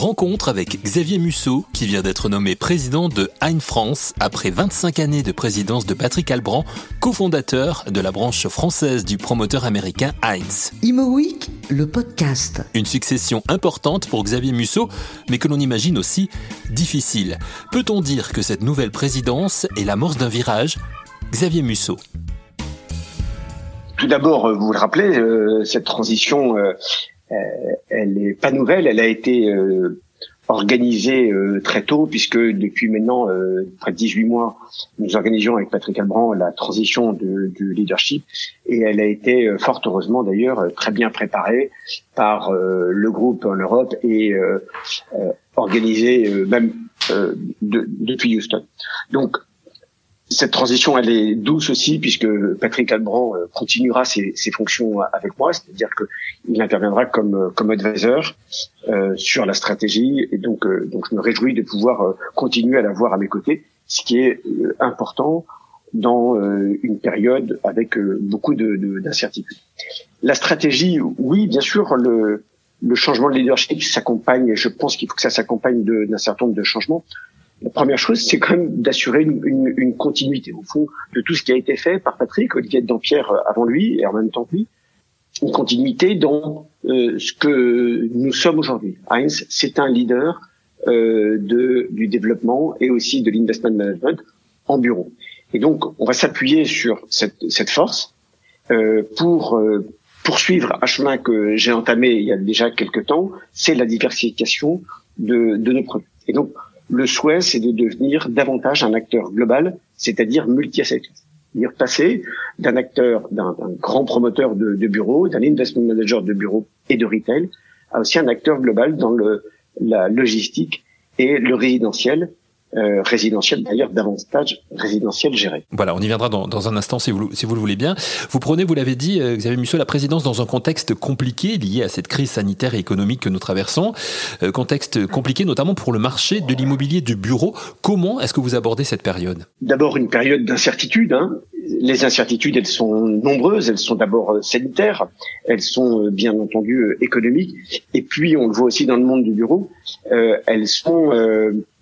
Rencontre avec Xavier Musso, qui vient d'être nommé président de Hein France après 25 années de présidence de Patrick Albrand, cofondateur de la branche française du promoteur américain Heinz. Imo Week, le podcast. Une succession importante pour Xavier Musso, mais que l'on imagine aussi difficile. Peut-on dire que cette nouvelle présidence est l'amorce d'un virage? Xavier Musso. Tout d'abord, vous le rappelez, euh, cette transition euh, euh, elle n'est pas nouvelle, elle a été euh, organisée euh, très tôt, puisque depuis maintenant près de 18 mois, nous organisions avec Patrick Albrand la transition du leadership, et elle a été fort heureusement d'ailleurs très bien préparée par le groupe en Europe et organisée même depuis Houston. Donc cette transition, elle est douce aussi puisque Patrick Albrand euh, continuera ses, ses fonctions avec moi, c'est-à-dire qu'il interviendra comme euh, comme advisor euh, sur la stratégie et donc euh, donc je me réjouis de pouvoir continuer à l'avoir à mes côtés, ce qui est important dans une période avec beaucoup de d'incertitudes. La stratégie, oui, bien sûr, le le changement de leadership s'accompagne, je pense qu'il faut que ça s'accompagne d'un certain nombre de changements. La première chose, c'est quand même d'assurer une, une, une, continuité, au fond, de tout ce qui a été fait par Patrick, Olivier Dampierre euh, avant lui et en même temps que lui, une continuité dans euh, ce que nous sommes aujourd'hui. Heinz, c'est un leader euh, de, du développement et aussi de l'investment management en bureau. Et donc, on va s'appuyer sur cette, cette force euh, pour euh, poursuivre un chemin que j'ai entamé il y a déjà quelques temps, c'est la diversification de, de nos produits. Et donc, le souhait, c'est de devenir davantage un acteur global, c'est-à-dire multi-asset C'est-à-dire passer d'un acteur, d'un grand promoteur de, de bureaux, d'un investment manager de bureaux et de retail, à aussi un acteur global dans le, la logistique et le résidentiel, euh, résidentiel d'ailleurs davantage résidentiel géré. Voilà, on y viendra dans, dans un instant si vous, si vous le voulez bien. Vous prenez, vous l'avez dit, euh, Xavier Musso, la présidence dans un contexte compliqué lié à cette crise sanitaire et économique que nous traversons. Euh, contexte compliqué notamment pour le marché de l'immobilier de bureau. Comment est-ce que vous abordez cette période? D'abord une période d'incertitude. Hein. Les incertitudes, elles sont nombreuses. Elles sont d'abord euh, sanitaires, elles sont euh, bien entendu économiques, et puis on le voit aussi dans le monde du bureau, euh, elles sont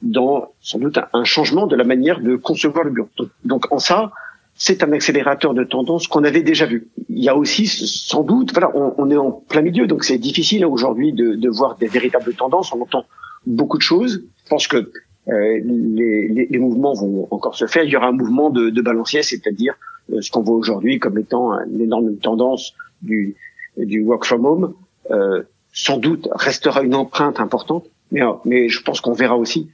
dans sans doute un changement de la manière de concevoir le bureau. Donc en ça, c'est un accélérateur de tendance qu'on avait déjà vu. Il y a aussi sans doute, voilà, on, on est en plein milieu, donc c'est difficile aujourd'hui de, de, voir des véritables tendances. On entend beaucoup de choses. Je pense que euh, les, les, les, mouvements vont encore se faire. Il y aura un mouvement de, de balancier, c'est-à-dire euh, ce qu'on voit aujourd'hui comme étant une énorme tendance du, du work from home. Euh, sans doute restera une empreinte importante, mais, mais je pense qu'on verra aussi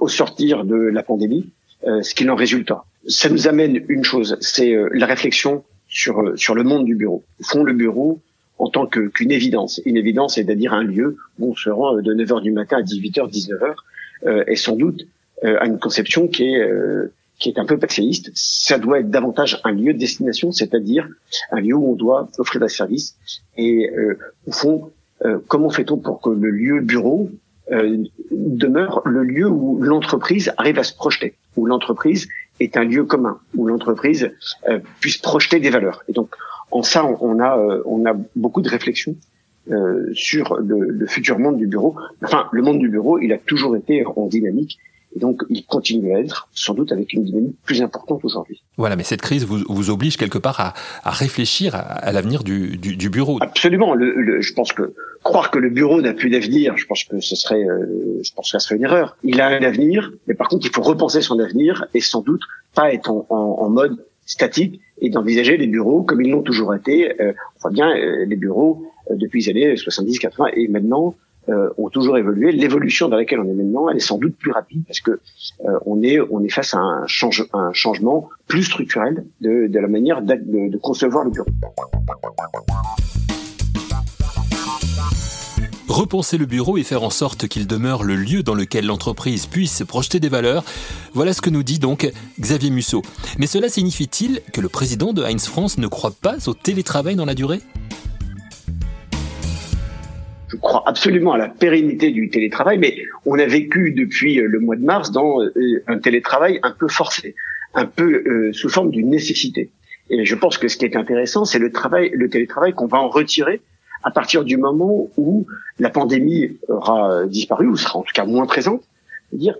au sortir de la pandémie, euh, ce qu'il en résultera. Ça nous amène une chose, c'est euh, la réflexion sur sur le monde du bureau. Au fond, le bureau en tant qu'une évidence. Une évidence, c'est-à-dire un lieu où on se rend de 9h du matin à 18h, 19h, euh, et sans doute euh, à une conception qui est, euh, qui est un peu passéiste. Ça doit être davantage un lieu de destination, c'est-à-dire un lieu où on doit offrir des services. Et au fond, comment fait-on pour que le lieu bureau euh, demeure le lieu où l'entreprise arrive à se projeter, où l'entreprise est un lieu commun, où l'entreprise euh, puisse projeter des valeurs. Et donc, en ça, on a, euh, on a beaucoup de réflexions sur le, le, futur monde du bureau. Enfin, le monde du bureau, il a toujours été en dynamique et donc, il continue à être, sans doute avec une dynamique plus importante aujourd'hui. Voilà, mais cette crise vous, vous oblige quelque part à, à réfléchir à, à l'avenir du, du, du, bureau. Absolument. Le, le, je pense que croire que le bureau n'a plus d'avenir, je pense que ce serait, euh, je pense que ça serait une erreur. Il a un avenir, mais par contre, il faut repenser son avenir et sans doute pas être en, en, en mode statique et d'envisager les bureaux comme ils l'ont toujours été. Euh, on voit bien euh, les bureaux euh, depuis les années 70, 80 et maintenant euh, ont toujours évolué. L'évolution dans laquelle on est maintenant, elle est sans doute plus rapide parce que euh, on est face à un, change, un changement plus structurel de, de la manière de, de, concevoir le bureau. Repenser le bureau et faire en sorte qu'il demeure le lieu dans lequel l'entreprise puisse projeter des valeurs, voilà ce que nous dit donc Xavier Musso. Mais cela signifie-t-il que le président de Heinz France ne croit pas au télétravail dans la durée? Je crois absolument à la pérennité du télétravail, mais on a vécu depuis euh, le mois de mars dans euh, un télétravail un peu forcé, un peu euh, sous forme d'une nécessité. Et je pense que ce qui est intéressant, c'est le travail, le télétravail qu'on va en retirer à partir du moment où la pandémie aura disparu ou sera en tout cas moins présente, dire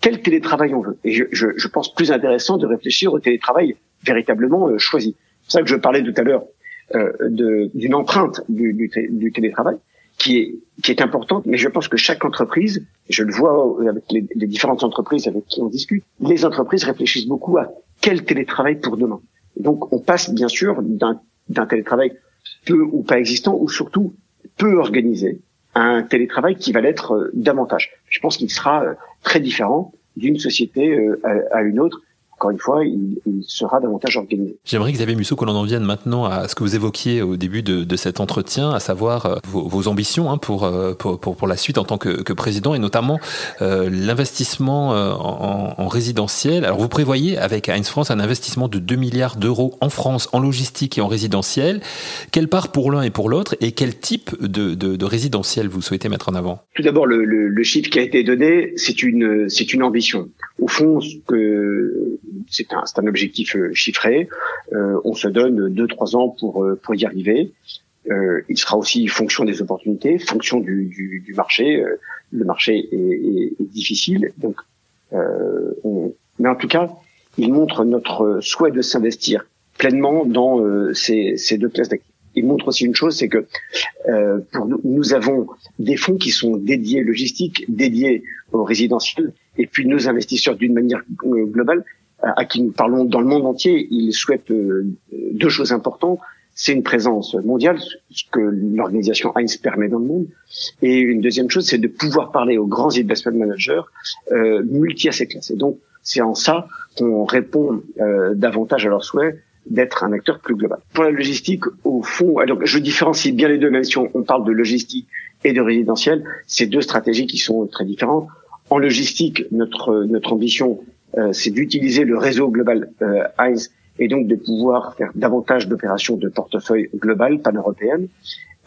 quel télétravail on veut? Et je, je, je pense plus intéressant de réfléchir au télétravail véritablement choisi. C'est ça que je parlais tout à l'heure euh, d'une empreinte du, du, télétravail qui est qui est importante, mais je pense que chaque entreprise, je le vois avec les, les différentes entreprises avec qui on discute, les entreprises réfléchissent beaucoup à quel télétravail pour demain. Donc on passe bien sûr d'un télétravail peu ou pas existant, ou surtout peu organisé, à un télétravail qui va l'être euh, davantage. Je pense qu'il sera euh, très différent d'une société euh, à une autre encore une fois, il, sera davantage organisé. J'aimerais, Xavier Musso, que l'on en vienne maintenant à ce que vous évoquiez au début de, de cet entretien, à savoir euh, vos, vos ambitions hein, pour, euh, pour, pour, pour, la suite en tant que, que président et notamment euh, l'investissement euh, en, en, résidentiel. Alors, vous prévoyez avec Heinz France un investissement de 2 milliards d'euros en France en logistique et en résidentiel. Quelle part pour l'un et pour l'autre et quel type de, de, de, résidentiel vous souhaitez mettre en avant? Tout d'abord, le, le, le, chiffre qui a été donné, c'est une, c'est une ambition. Au fond, ce que c'est un, un, objectif euh, chiffré. Euh, on se donne deux trois ans pour euh, pour y arriver. Euh, il sera aussi fonction des opportunités, fonction du, du, du marché. le marché est, est, est, difficile, donc on... mais en tout cas, il montre notre souhait de s'investir pleinement dans ces, ces, deux classes d'actifs. Il montre aussi une chose, c'est que pour nous, nous avons des fonds qui sont dédiés logistiques, dédiés aux résidentiels, et puis nos investisseurs d'une manière globale à qui nous parlons dans le monde entier, ils souhaitent euh, deux choses importantes. C'est une présence mondiale, ce que l'organisation Heinz permet dans le monde. Et une deuxième chose, c'est de pouvoir parler aux grands investment managers euh, multi-asset class. Et donc, c'est en ça qu'on répond euh, davantage à leurs souhaits d'être un acteur plus global. Pour la logistique, au fond, alors je différencie bien les deux, même si on, parle de logistique et de résidentiel, c'est deux stratégies qui sont très différentes. En logistique, notre notre ambition, c'est d'utiliser le réseau global euh, Heinz et donc de pouvoir faire davantage d'opérations de portefeuille global, pan-européenne.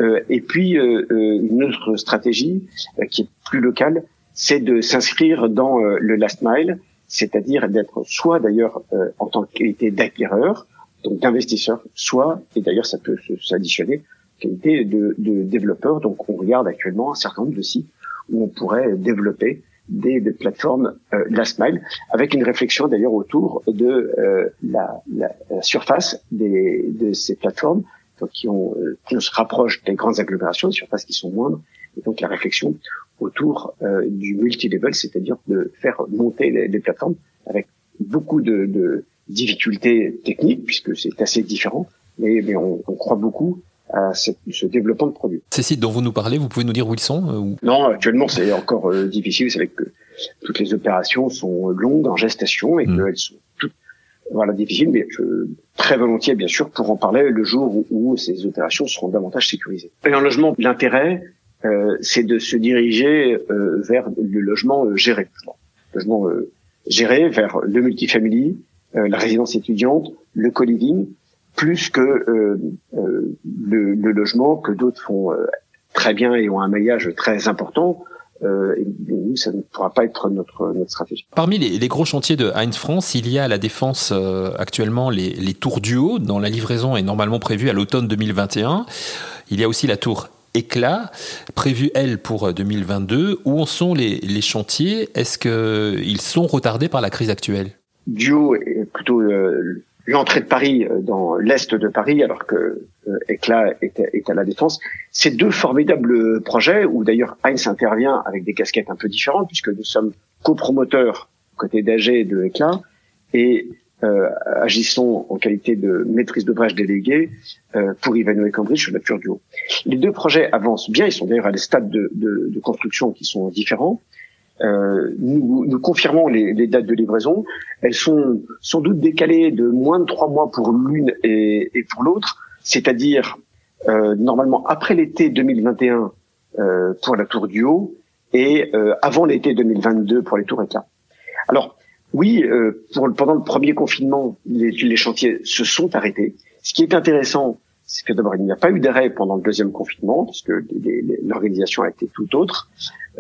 Euh, et puis euh, une autre stratégie qui est plus locale, c'est de s'inscrire dans le last mile, c'est-à-dire d'être soit d'ailleurs en tant qualité d'acquéreur, donc d'investisseur, soit, et d'ailleurs ça peut s'additionner, qualité de, de développeur. Donc on regarde actuellement un certain nombre de sites où on pourrait développer des, des plateformes euh, last mile, avec une réflexion d'ailleurs autour de euh, la, la, la, surface des, de ces plateformes donc, qui, ont, euh, qui se rapprochent des grandes agglomérations, des surfaces qui sont moindres, et donc la réflexion autour euh, du multi-level, c'est-à-dire de faire monter les, les, plateformes avec beaucoup de, de difficultés techniques, puisque c'est assez différent, mais, mais on, on croit beaucoup à ce développement de produits. Ces sites dont vous nous parlez, vous pouvez nous dire où ils sont euh, ou... Non, actuellement c'est encore euh, difficile. C'est que toutes les opérations sont longues en gestation et mmh. qu'elles sont toutes voilà difficiles, mais je, très volontiers bien sûr pour en parler le jour où, où ces opérations seront davantage sécurisées. Et en logement, l'intérêt euh, c'est de se diriger euh, vers le logement euh, géré, le logement géré vers le multifamily, la résidence étudiante, le co-living plus que euh, euh, le, le, logement que d'autres font euh, très bien et ont un maillage très important. Euh, et nous, ça ne pourra pas être notre, notre stratégie. Parmi les, les, gros chantiers de Heinz France, il y a à la défense euh, actuellement les, les tours du haut, dont la livraison est normalement prévue à l'automne 2021. Il y a aussi la tour éclat, prévue elle pour 2022. Où en sont les, les chantiers? Est-ce qu'ils sont retardés par la crise actuelle? Duo est plutôt euh, l'entrée de Paris euh, dans l'est de Paris, alors que euh, Éclat est, est, à la défense. Ces deux formidables projets, où d'ailleurs Heinz intervient avec des casquettes un peu différentes, puisque nous sommes copromoteurs côté d'AG de Éclat, et euh, agissons en qualité de maîtrise d'ouvrage déléguée euh, pour Ivanhoe Cambridge sur la Pure Duo. Les deux projets avancent bien, ils sont d'ailleurs à des stades de, de, de construction qui sont différents. Euh, nous, nous, confirmons les, les, dates de livraison. Elles sont sans doute décalées de moins de trois mois pour l'une et, et, pour l'autre, c'est-à-dire euh, normalement après l'été 2021 euh, pour la tour du haut et euh, avant l'été 2022 pour les tours éclats. Alors oui, euh, pour, pendant le premier confinement, les, les chantiers se sont arrêtés. Ce qui est intéressant, c'est que d'abord il n'y a pas eu d'arrêt pendant le deuxième confinement, puisque l'organisation a été tout autre.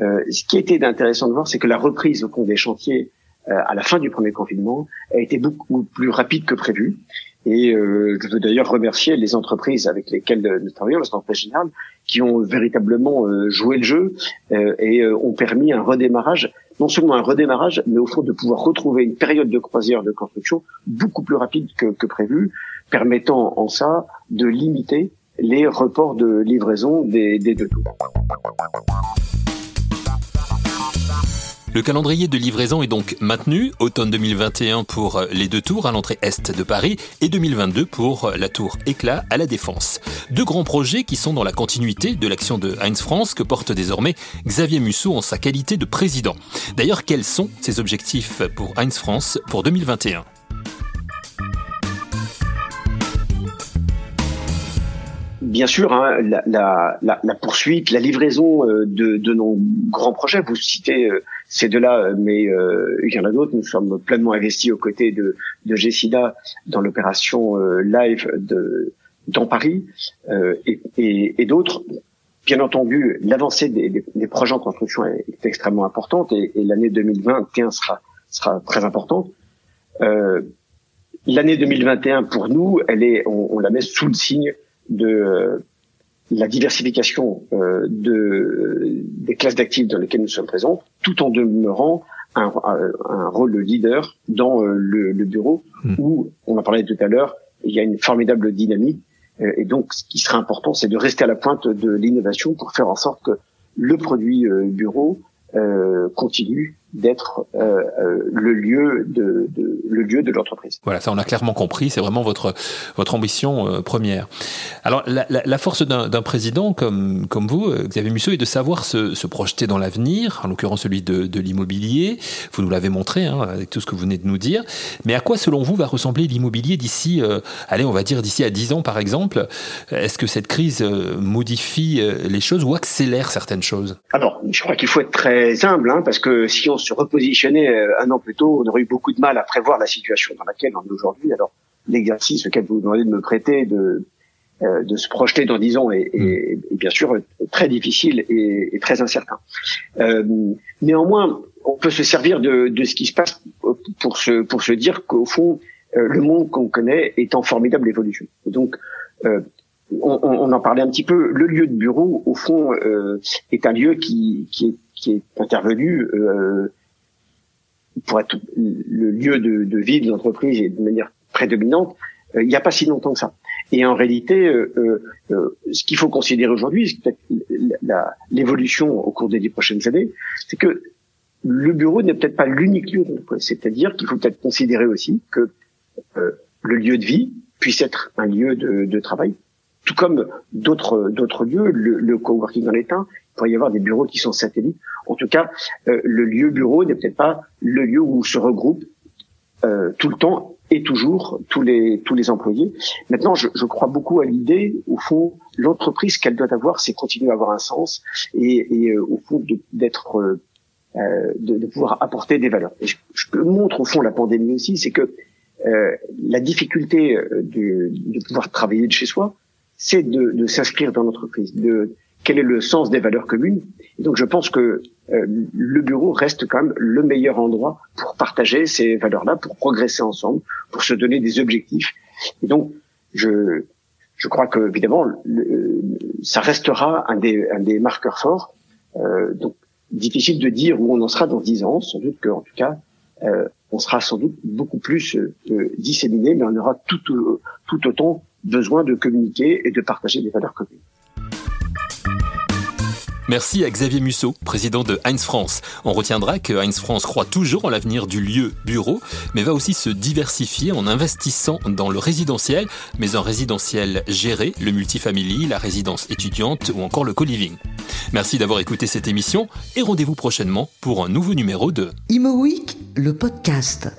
Euh, ce qui était intéressant de voir, c'est que la reprise au compte des chantiers euh, à la fin du premier confinement a été beaucoup plus rapide que prévu. Et euh, je veux d'ailleurs remercier les entreprises avec lesquelles nous travaillons, les entreprises générales, qui ont véritablement euh, joué le jeu euh, et ont permis un redémarrage, non seulement un redémarrage, mais au fond de pouvoir retrouver une période de croisière de construction beaucoup plus rapide que, que prévu, permettant en ça de limiter les reports de livraison des, deux tours. Le calendrier de livraison est donc maintenu, automne 2021 pour les deux tours à l'entrée est de Paris et 2022 pour la tour Éclat à la Défense. Deux grands projets qui sont dans la continuité de l'action de Heinz France que porte désormais Xavier Musso en sa qualité de président. D'ailleurs, quels sont ses objectifs pour Heinz France pour 2021 bien sûr, hein, la, poursuite, la livraison euh, de, nos grands projets. Vous citez euh, ces deux-là, euh, mais il y en a d'autres. Nous sommes pleinement investis aux côtés de, de Gessida dans l'opération live de, dans Paris et, d'autres. Bien entendu, l'avancée des, projets en construction est, extrêmement importante et, l'année 2021 sera, sera très importante. L'année 2021, pour nous, elle est, on, on la met sous le signe de euh, la diversification euh, de, des classes d'actifs dans lesquelles nous sommes présents, tout en demeurant un, un rôle de leader dans euh, le, le bureau, hmm. où, on en parlait tout à l'heure, il y a une formidable dynamique. Et donc, ce qui sera important, c'est de rester à la pointe de l'innovation pour faire en sorte que le produit bureau euh, continue d'être euh, euh, le lieu de, de, le lieu de l'entreprise. Voilà, ça on a clairement compris. C'est vraiment votre votre ambition euh, première. Alors la, la, la force d'un président comme comme vous, euh, Xavier Musso, est de savoir se, se projeter dans l'avenir, en l'occurrence celui de, de l'immobilier. Vous nous l'avez montré hein, avec tout ce que vous venez de nous dire. Mais à quoi, selon vous, va ressembler l'immobilier d'ici, allez, on va dire d'ici à 10 ans par exemple? Est-ce que cette crise modifie les choses ou accélère certaines choses? Alors, je crois qu'il faut être très humble, hein, parce que si on se repositionner euh, un an plus tôt, on aurait eu beaucoup de mal à prévoir la situation dans laquelle on est aujourd'hui. Alors, l'exercice auquel vous demandez de me prêter, de, euh, de se projeter dans dix ans est, est, bien sûr très difficile et, et très incertain. Euh, néanmoins, on peut se servir de, de, ce qui se passe pour se, pour se dire qu'au fond, euh, le monde qu'on connaît est en formidable évolution. Et donc, on, en parlait un petit peu. Le lieu de bureau, au fond, euh, est un lieu qui, est, qui intervenu euh, pour être le lieu de, vie de l'entreprise et de manière prédominante, euh, il n'y a pas si longtemps que ça. Et en réalité, ce qu'il faut considérer aujourd'hui, c'est l'évolution au cours des dix prochaines années, c'est que le bureau n'est peut-être pas l'unique lieu de l'entreprise. C'est-à-dire qu'il faut peut-être considérer aussi que le lieu de vie puisse être un lieu de travail, tout comme d'autres d'autres lieux, le, le coworking dans l'État, il pourrait y avoir des bureaux qui sont satellites. En tout cas, euh, le lieu bureau n'est peut-être pas le lieu où se regroupent euh, tout le temps et toujours tous les tous les employés. Maintenant, je, je crois beaucoup à l'idée, au fond, l'entreprise qu'elle doit avoir, c'est continuer à avoir un sens et, et euh, au fond d'être euh, de, de, pouvoir apporter des valeurs. Et je, je, montre au fond la pandémie aussi, c'est que la difficulté de, de pouvoir travailler de chez soi, c'est de, de s'inscrire dans l'entreprise, de quel est le sens des valeurs communes. Et donc je pense que euh, le bureau reste quand même le meilleur endroit pour partager ces valeurs-là, pour progresser ensemble, pour se donner des objectifs. Et donc je je crois que évidemment ça restera un des un des marqueurs forts. Euh, donc difficile de dire où on en sera dans dix ans. Sans doute qu'en tout cas euh, on sera sans doute beaucoup plus euh, disséminé, mais on aura tout, tout autant besoin de communiquer et de partager des valeurs communes. Merci à Xavier Musso, président de Heinz France. On retiendra que Heinz France croit toujours en l'avenir du lieu bureau, mais va aussi se diversifier en investissant dans le résidentiel, mais un résidentiel géré, le multifamily, la résidence étudiante ou encore le co-living. Merci d'avoir écouté cette émission et rendez-vous prochainement pour un nouveau numéro de Imo Week, le podcast.